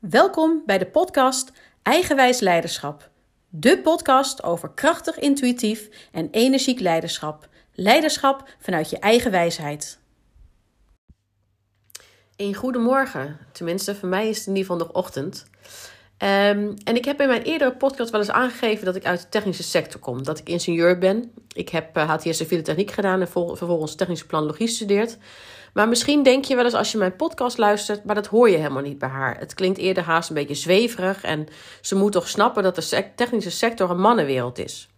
Welkom bij de podcast Eigenwijs Leiderschap. De podcast over krachtig, intuïtief en energiek leiderschap. Leiderschap vanuit je eigen wijsheid. Een goedemorgen. Tenminste, voor mij is het in ieder geval nog ochtend. Um, en ik heb in mijn eerdere podcast wel eens aangegeven dat ik uit de technische sector kom. Dat ik ingenieur ben. Ik heb uh, HTS civiele techniek gedaan en vervolgens technische planologie gestudeerd. Maar misschien denk je wel eens als je mijn podcast luistert, maar dat hoor je helemaal niet bij haar. Het klinkt eerder haast een beetje zweverig en ze moet toch snappen dat de technische sector een mannenwereld is.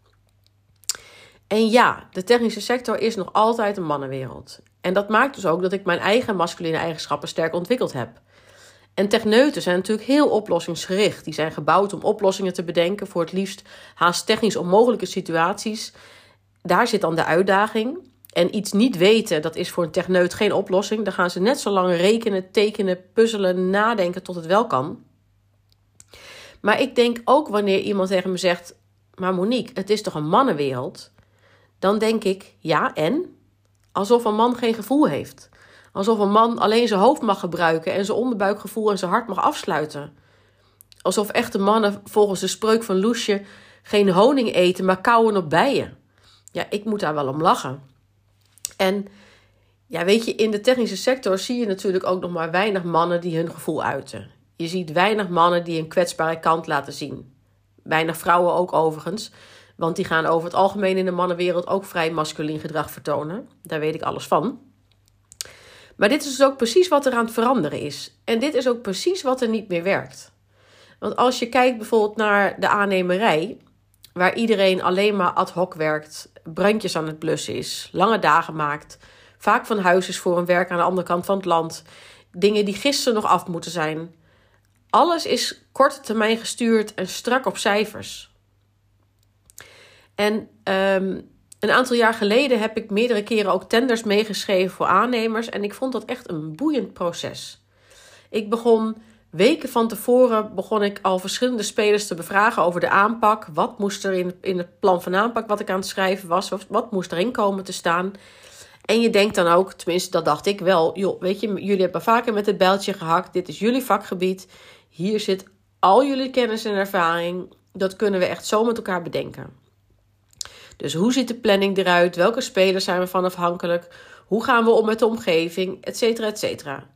En ja, de technische sector is nog altijd een mannenwereld. En dat maakt dus ook dat ik mijn eigen masculine eigenschappen sterk ontwikkeld heb. En techneuten zijn natuurlijk heel oplossingsgericht. Die zijn gebouwd om oplossingen te bedenken voor het liefst haast technisch onmogelijke situaties. Daar zit dan de uitdaging. En iets niet weten, dat is voor een techneut geen oplossing. Dan gaan ze net zo lang rekenen, tekenen, puzzelen, nadenken tot het wel kan. Maar ik denk ook wanneer iemand tegen me zegt: Maar Monique, het is toch een mannenwereld? Dan denk ik: Ja, en? Alsof een man geen gevoel heeft. Alsof een man alleen zijn hoofd mag gebruiken en zijn onderbuikgevoel en zijn hart mag afsluiten. Alsof echte mannen volgens de spreuk van Loesje geen honing eten, maar kauwen op bijen. Ja, ik moet daar wel om lachen. En ja, weet je, in de technische sector zie je natuurlijk ook nog maar weinig mannen die hun gevoel uiten. Je ziet weinig mannen die een kwetsbare kant laten zien. Weinig vrouwen ook overigens. Want die gaan over het algemeen in de mannenwereld ook vrij masculin gedrag vertonen. Daar weet ik alles van. Maar dit is dus ook precies wat er aan het veranderen is. En dit is ook precies wat er niet meer werkt. Want als je kijkt bijvoorbeeld naar de aannemerij, waar iedereen alleen maar ad hoc werkt, brandjes aan het blussen is, lange dagen maakt, vaak van huis is voor een werk aan de andere kant van het land, dingen die gisteren nog af moeten zijn. Alles is korte termijn gestuurd en strak op cijfers. En um, een aantal jaar geleden heb ik meerdere keren ook tenders meegeschreven voor aannemers en ik vond dat echt een boeiend proces. Ik begon weken van tevoren begon ik al verschillende spelers te bevragen over de aanpak. Wat moest er in, in het plan van aanpak wat ik aan het schrijven was, wat moest erin komen te staan. En je denkt dan ook, tenminste dat dacht ik wel, joh, weet je, jullie hebben vaker met het bijltje gehakt. Dit is jullie vakgebied. Hier zit al jullie kennis en ervaring. Dat kunnen we echt zo met elkaar bedenken. Dus hoe ziet de planning eruit? Welke spelers zijn we van afhankelijk? Hoe gaan we om met de omgeving? Etcetera, etcetera.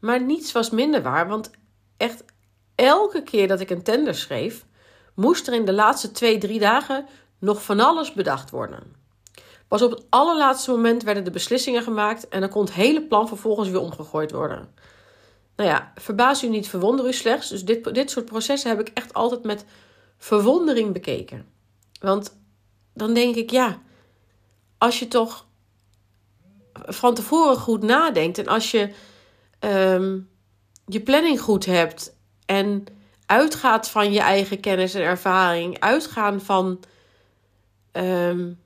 Maar niets was minder waar, want echt elke keer dat ik een tender schreef, moest er in de laatste twee, drie dagen nog van alles bedacht worden. Pas op het allerlaatste moment werden de beslissingen gemaakt en dan kon het hele plan vervolgens weer omgegooid worden. Nou ja, verbaas u niet, verwonder u slechts. Dus dit, dit soort processen heb ik echt altijd met verwondering bekeken. Want dan denk ik, ja, als je toch van tevoren goed nadenkt en als je Ehm, je planning goed hebt en uitgaat van je eigen kennis en ervaring, uitgaan van, um,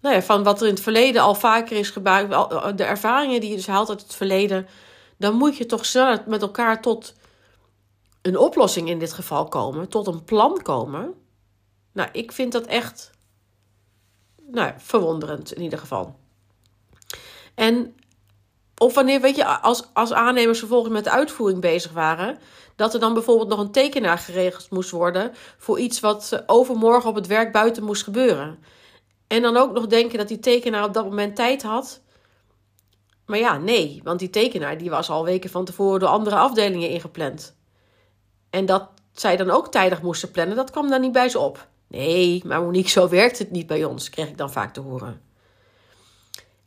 nou ja, van wat er in het verleden al vaker is gebruikt, de ervaringen die je dus haalt uit het verleden, dan moet je toch snel met elkaar tot een oplossing in dit geval komen, tot een plan komen. Nou, ik vind dat echt nou, verwonderend in ieder geval. En of wanneer, weet je, als, als aannemers vervolgens met de uitvoering bezig waren, dat er dan bijvoorbeeld nog een tekenaar geregeld moest worden voor iets wat overmorgen op het werk buiten moest gebeuren. En dan ook nog denken dat die tekenaar op dat moment tijd had. Maar ja, nee, want die tekenaar die was al weken van tevoren door andere afdelingen ingepland. En dat zij dan ook tijdig moesten plannen, dat kwam dan niet bij ze op. Nee, maar Monique, zo werkt het niet bij ons, kreeg ik dan vaak te horen.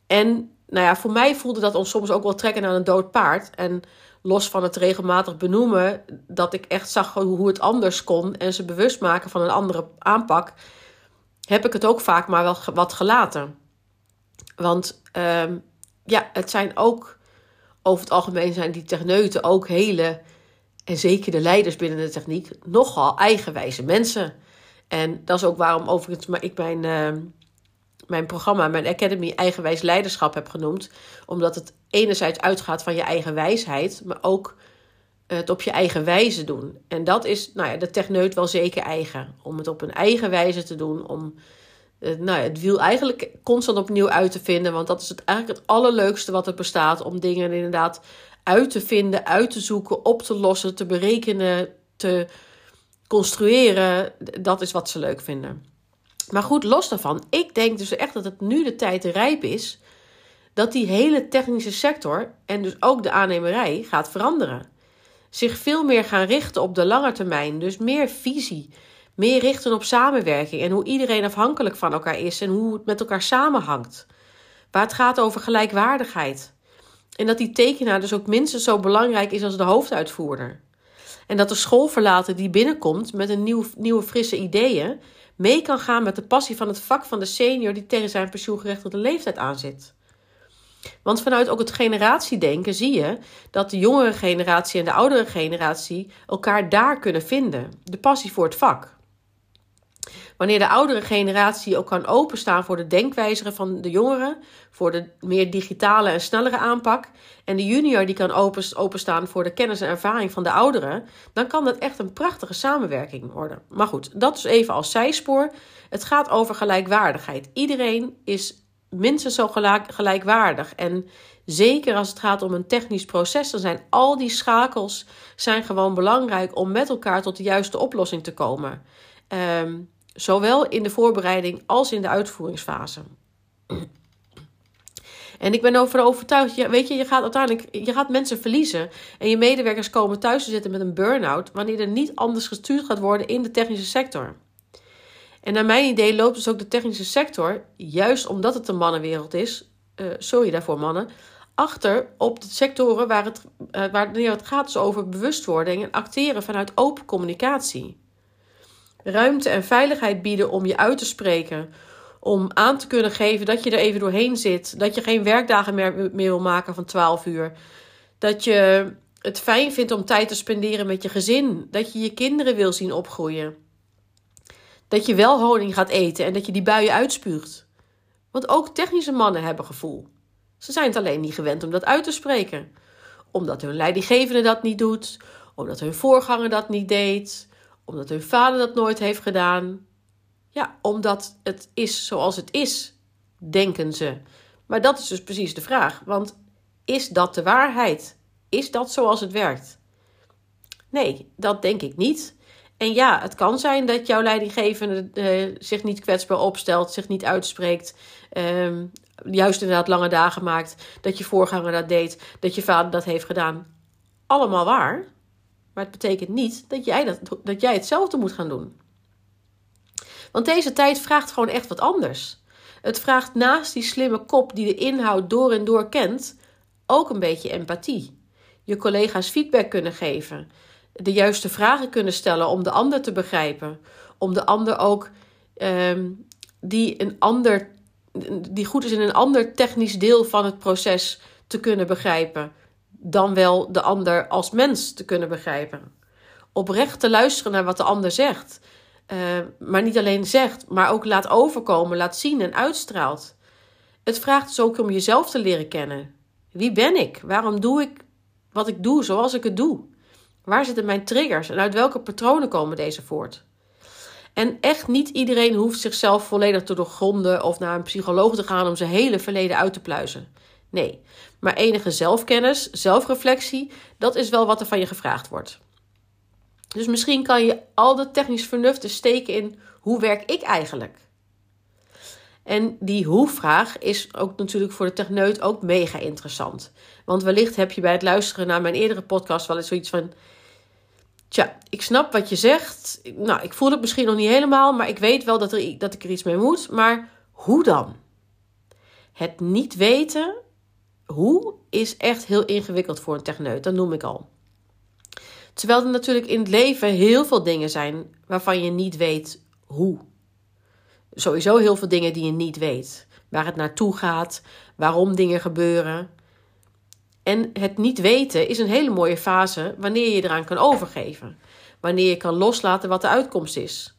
En nou ja, voor mij voelde dat ons soms ook wel trekken aan een dood paard. En los van het regelmatig benoemen, dat ik echt zag hoe het anders kon en ze bewust maken van een andere aanpak, heb ik het ook vaak maar wel wat gelaten. Want ehm, ja, het zijn ook, over het algemeen zijn die techneuten ook hele, en zeker de leiders binnen de techniek, nogal eigenwijze mensen. En dat is ook waarom overigens maar ik mijn, uh, mijn programma, mijn Academy Eigenwijs Leiderschap heb genoemd. Omdat het enerzijds uitgaat van je eigen wijsheid, maar ook het op je eigen wijze doen. En dat is nou ja, de techneut wel zeker eigen. Om het op een eigen wijze te doen, om nou ja, het wiel eigenlijk constant opnieuw uit te vinden. Want dat is het, eigenlijk het allerleukste wat er bestaat. Om dingen inderdaad uit te vinden, uit te zoeken, op te lossen, te berekenen, te construeren. Dat is wat ze leuk vinden. Maar goed, los daarvan, ik denk dus echt dat het nu de tijd rijp is dat die hele technische sector en dus ook de aannemerij gaat veranderen. Zich veel meer gaan richten op de lange termijn, dus meer visie, meer richten op samenwerking en hoe iedereen afhankelijk van elkaar is en hoe het met elkaar samenhangt. Waar het gaat over gelijkwaardigheid. En dat die tekenaar dus ook minstens zo belangrijk is als de hoofduitvoerder. En dat de schoolverlater die binnenkomt met een nieuw, nieuwe frisse ideeën mee kan gaan met de passie van het vak van de senior die tegen zijn pensioengerechtigde leeftijd aanzit. Want vanuit ook het generatiedenken zie je dat de jongere generatie en de oudere generatie elkaar daar kunnen vinden. De passie voor het vak. Wanneer de oudere generatie ook kan openstaan voor de denkwijze van de jongeren, voor de meer digitale en snellere aanpak, en de junior die kan openstaan voor de kennis en ervaring van de ouderen, dan kan dat echt een prachtige samenwerking worden. Maar goed, dat is even als zijspoor. Het gaat over gelijkwaardigheid. Iedereen is minstens zo gelijk, gelijkwaardig. En zeker als het gaat om een technisch proces, dan zijn al die schakels zijn gewoon belangrijk om met elkaar tot de juiste oplossing te komen. Um, Zowel in de voorbereiding als in de uitvoeringsfase. En ik ben over overtuigd, weet je, je gaat uiteindelijk je gaat mensen verliezen. En je medewerkers komen thuis te zitten met een burn-out wanneer er niet anders gestuurd gaat worden in de technische sector. En naar mijn idee loopt dus ook de technische sector, juist omdat het een mannenwereld is, uh, sorry daarvoor mannen, achter op de sectoren waar het, uh, waar het gaat dus over bewustwording en acteren vanuit open communicatie ruimte en veiligheid bieden om je uit te spreken. Om aan te kunnen geven dat je er even doorheen zit. Dat je geen werkdagen meer, meer wil maken van 12 uur. Dat je het fijn vindt om tijd te spenderen met je gezin. Dat je je kinderen wil zien opgroeien. Dat je wel honing gaat eten en dat je die buien uitspuugt. Want ook technische mannen hebben gevoel. Ze zijn het alleen niet gewend om dat uit te spreken. Omdat hun leidinggevende dat niet doet. Omdat hun voorganger dat niet deed omdat hun vader dat nooit heeft gedaan. Ja, omdat het is zoals het is, denken ze. Maar dat is dus precies de vraag. Want is dat de waarheid? Is dat zoals het werkt? Nee, dat denk ik niet. En ja, het kan zijn dat jouw leidinggevende uh, zich niet kwetsbaar opstelt, zich niet uitspreekt, uh, juist inderdaad lange dagen maakt, dat je voorganger dat deed, dat je vader dat heeft gedaan. Allemaal waar. Maar het betekent niet dat jij, dat, dat jij hetzelfde moet gaan doen. Want deze tijd vraagt gewoon echt wat anders. Het vraagt naast die slimme kop die de inhoud door en door kent, ook een beetje empathie. Je collega's feedback kunnen geven, de juiste vragen kunnen stellen om de ander te begrijpen, om de ander ook um, die een ander die goed is in een ander technisch deel van het proces te kunnen begrijpen dan wel de ander als mens te kunnen begrijpen. Oprecht te luisteren naar wat de ander zegt. Uh, maar niet alleen zegt, maar ook laat overkomen, laat zien en uitstraalt. Het vraagt dus ook om jezelf te leren kennen. Wie ben ik? Waarom doe ik wat ik doe zoals ik het doe? Waar zitten mijn triggers en uit welke patronen komen deze voort? En echt niet iedereen hoeft zichzelf volledig te doorgronden of naar een psycholoog te gaan om zijn hele verleden uit te pluizen. Nee, maar enige zelfkennis, zelfreflectie, dat is wel wat er van je gevraagd wordt. Dus misschien kan je al dat technisch vernuft steken in hoe werk ik eigenlijk? En die hoe-vraag is ook natuurlijk voor de techneut ook mega interessant. Want wellicht heb je bij het luisteren naar mijn eerdere podcast wel eens zoiets van... Tja, ik snap wat je zegt. Nou, ik voel het misschien nog niet helemaal, maar ik weet wel dat, er, dat ik er iets mee moet. Maar hoe dan? Het niet weten hoe is echt heel ingewikkeld voor een techneut, dat noem ik al. Terwijl er natuurlijk in het leven heel veel dingen zijn waarvan je niet weet hoe. Sowieso heel veel dingen die je niet weet. Waar het naartoe gaat, waarom dingen gebeuren. En het niet weten is een hele mooie fase wanneer je eraan kan overgeven. Wanneer je kan loslaten wat de uitkomst is.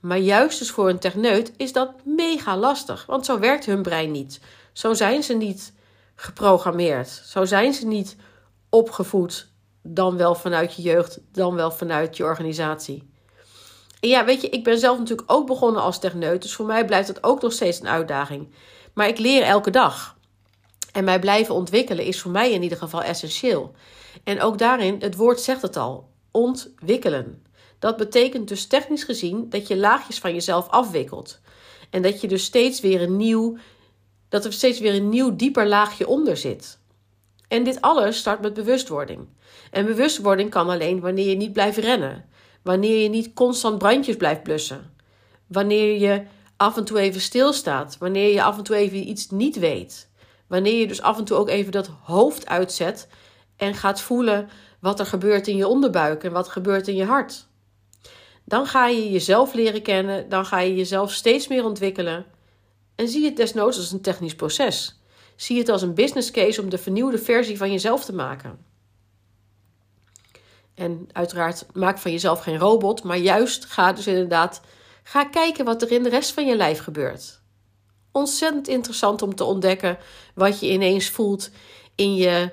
Maar juist dus voor een techneut is dat mega lastig, want zo werkt hun brein niet. Zo zijn ze niet geprogrammeerd. Zo zijn ze niet opgevoed, dan wel vanuit je jeugd, dan wel vanuit je organisatie. En ja, weet je, ik ben zelf natuurlijk ook begonnen als techneut, dus voor mij blijft het ook nog steeds een uitdaging. Maar ik leer elke dag. En mij blijven ontwikkelen is voor mij in ieder geval essentieel. En ook daarin, het woord zegt het al, ontwikkelen. Dat betekent dus technisch gezien dat je laagjes van jezelf afwikkelt. En dat je dus steeds weer een nieuw, dat er steeds weer een nieuw dieper laagje onder zit. En dit alles start met bewustwording. En bewustwording kan alleen wanneer je niet blijft rennen. Wanneer je niet constant brandjes blijft blussen. Wanneer je af en toe even stilstaat. Wanneer je af en toe even iets niet weet. Wanneer je dus af en toe ook even dat hoofd uitzet en gaat voelen wat er gebeurt in je onderbuik en wat gebeurt in je hart. Dan ga je jezelf leren kennen, dan ga je jezelf steeds meer ontwikkelen. En zie het desnoods als een technisch proces. Zie het als een business case om de vernieuwde versie van jezelf te maken. En uiteraard maak van jezelf geen robot, maar juist ga dus inderdaad ga kijken wat er in de rest van je lijf gebeurt. Ontzettend interessant om te ontdekken wat je ineens voelt in je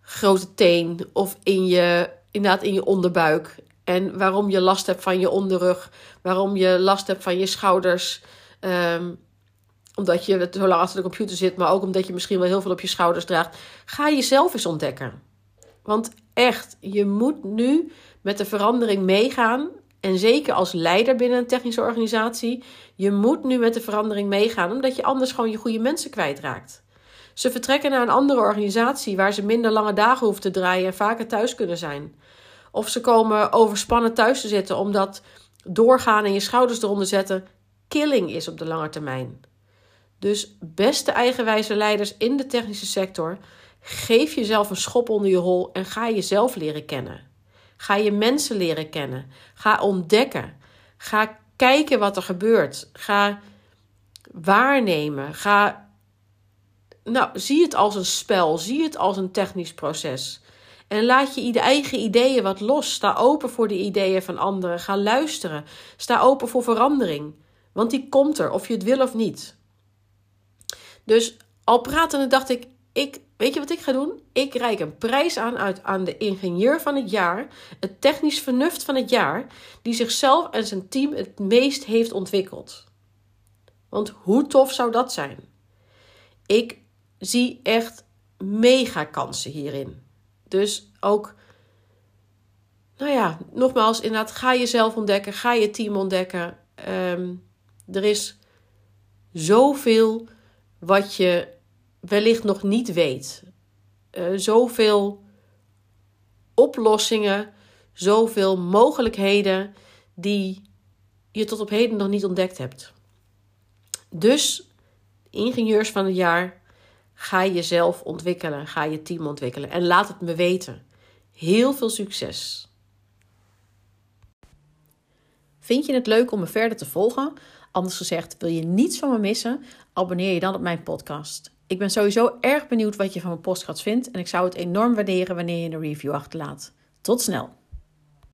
grote teen of in je, inderdaad in je onderbuik. En waarom je last hebt van je onderrug, waarom je last hebt van je schouders. Um, omdat je zo lang achter de computer zit, maar ook omdat je misschien wel heel veel op je schouders draagt. Ga jezelf eens ontdekken. Want echt, je moet nu met de verandering meegaan. En zeker als leider binnen een technische organisatie, je moet nu met de verandering meegaan, omdat je anders gewoon je goede mensen kwijtraakt. Ze vertrekken naar een andere organisatie waar ze minder lange dagen hoeven te draaien en vaker thuis kunnen zijn. Of ze komen overspannen thuis te zitten omdat doorgaan en je schouders eronder zetten killing is op de lange termijn. Dus beste eigenwijze leiders in de technische sector, geef jezelf een schop onder je hol en ga jezelf leren kennen. Ga je mensen leren kennen. Ga ontdekken. Ga kijken wat er gebeurt. Ga waarnemen. Ga nou, zie het als een spel, zie het als een technisch proces. En laat je eigen ideeën wat los. Sta open voor de ideeën van anderen. Ga luisteren. Sta open voor verandering. Want die komt er, of je het wil of niet. Dus al pratende dacht ik, ik weet je wat ik ga doen? Ik reik een prijs aan uit, aan de ingenieur van het jaar, het technisch vernuft van het jaar, die zichzelf en zijn team het meest heeft ontwikkeld. Want hoe tof zou dat zijn? Ik zie echt mega kansen hierin. Dus ook, nou ja, nogmaals, inderdaad, ga jezelf ontdekken, ga je team ontdekken. Ehm, er is zoveel wat je wellicht nog niet weet. Uh, zoveel oplossingen, zoveel mogelijkheden die je tot op heden nog niet ontdekt hebt. Dus, ingenieurs van het jaar, Ga jezelf ontwikkelen, ga je team ontwikkelen en laat het me weten. Heel veel succes. Vind je het leuk om me verder te volgen? Anders gezegd, wil je niets van me missen? Abonneer je dan op mijn podcast. Ik ben sowieso erg benieuwd wat je van mijn podcast vindt en ik zou het enorm waarderen wanneer je een review achterlaat. Tot snel!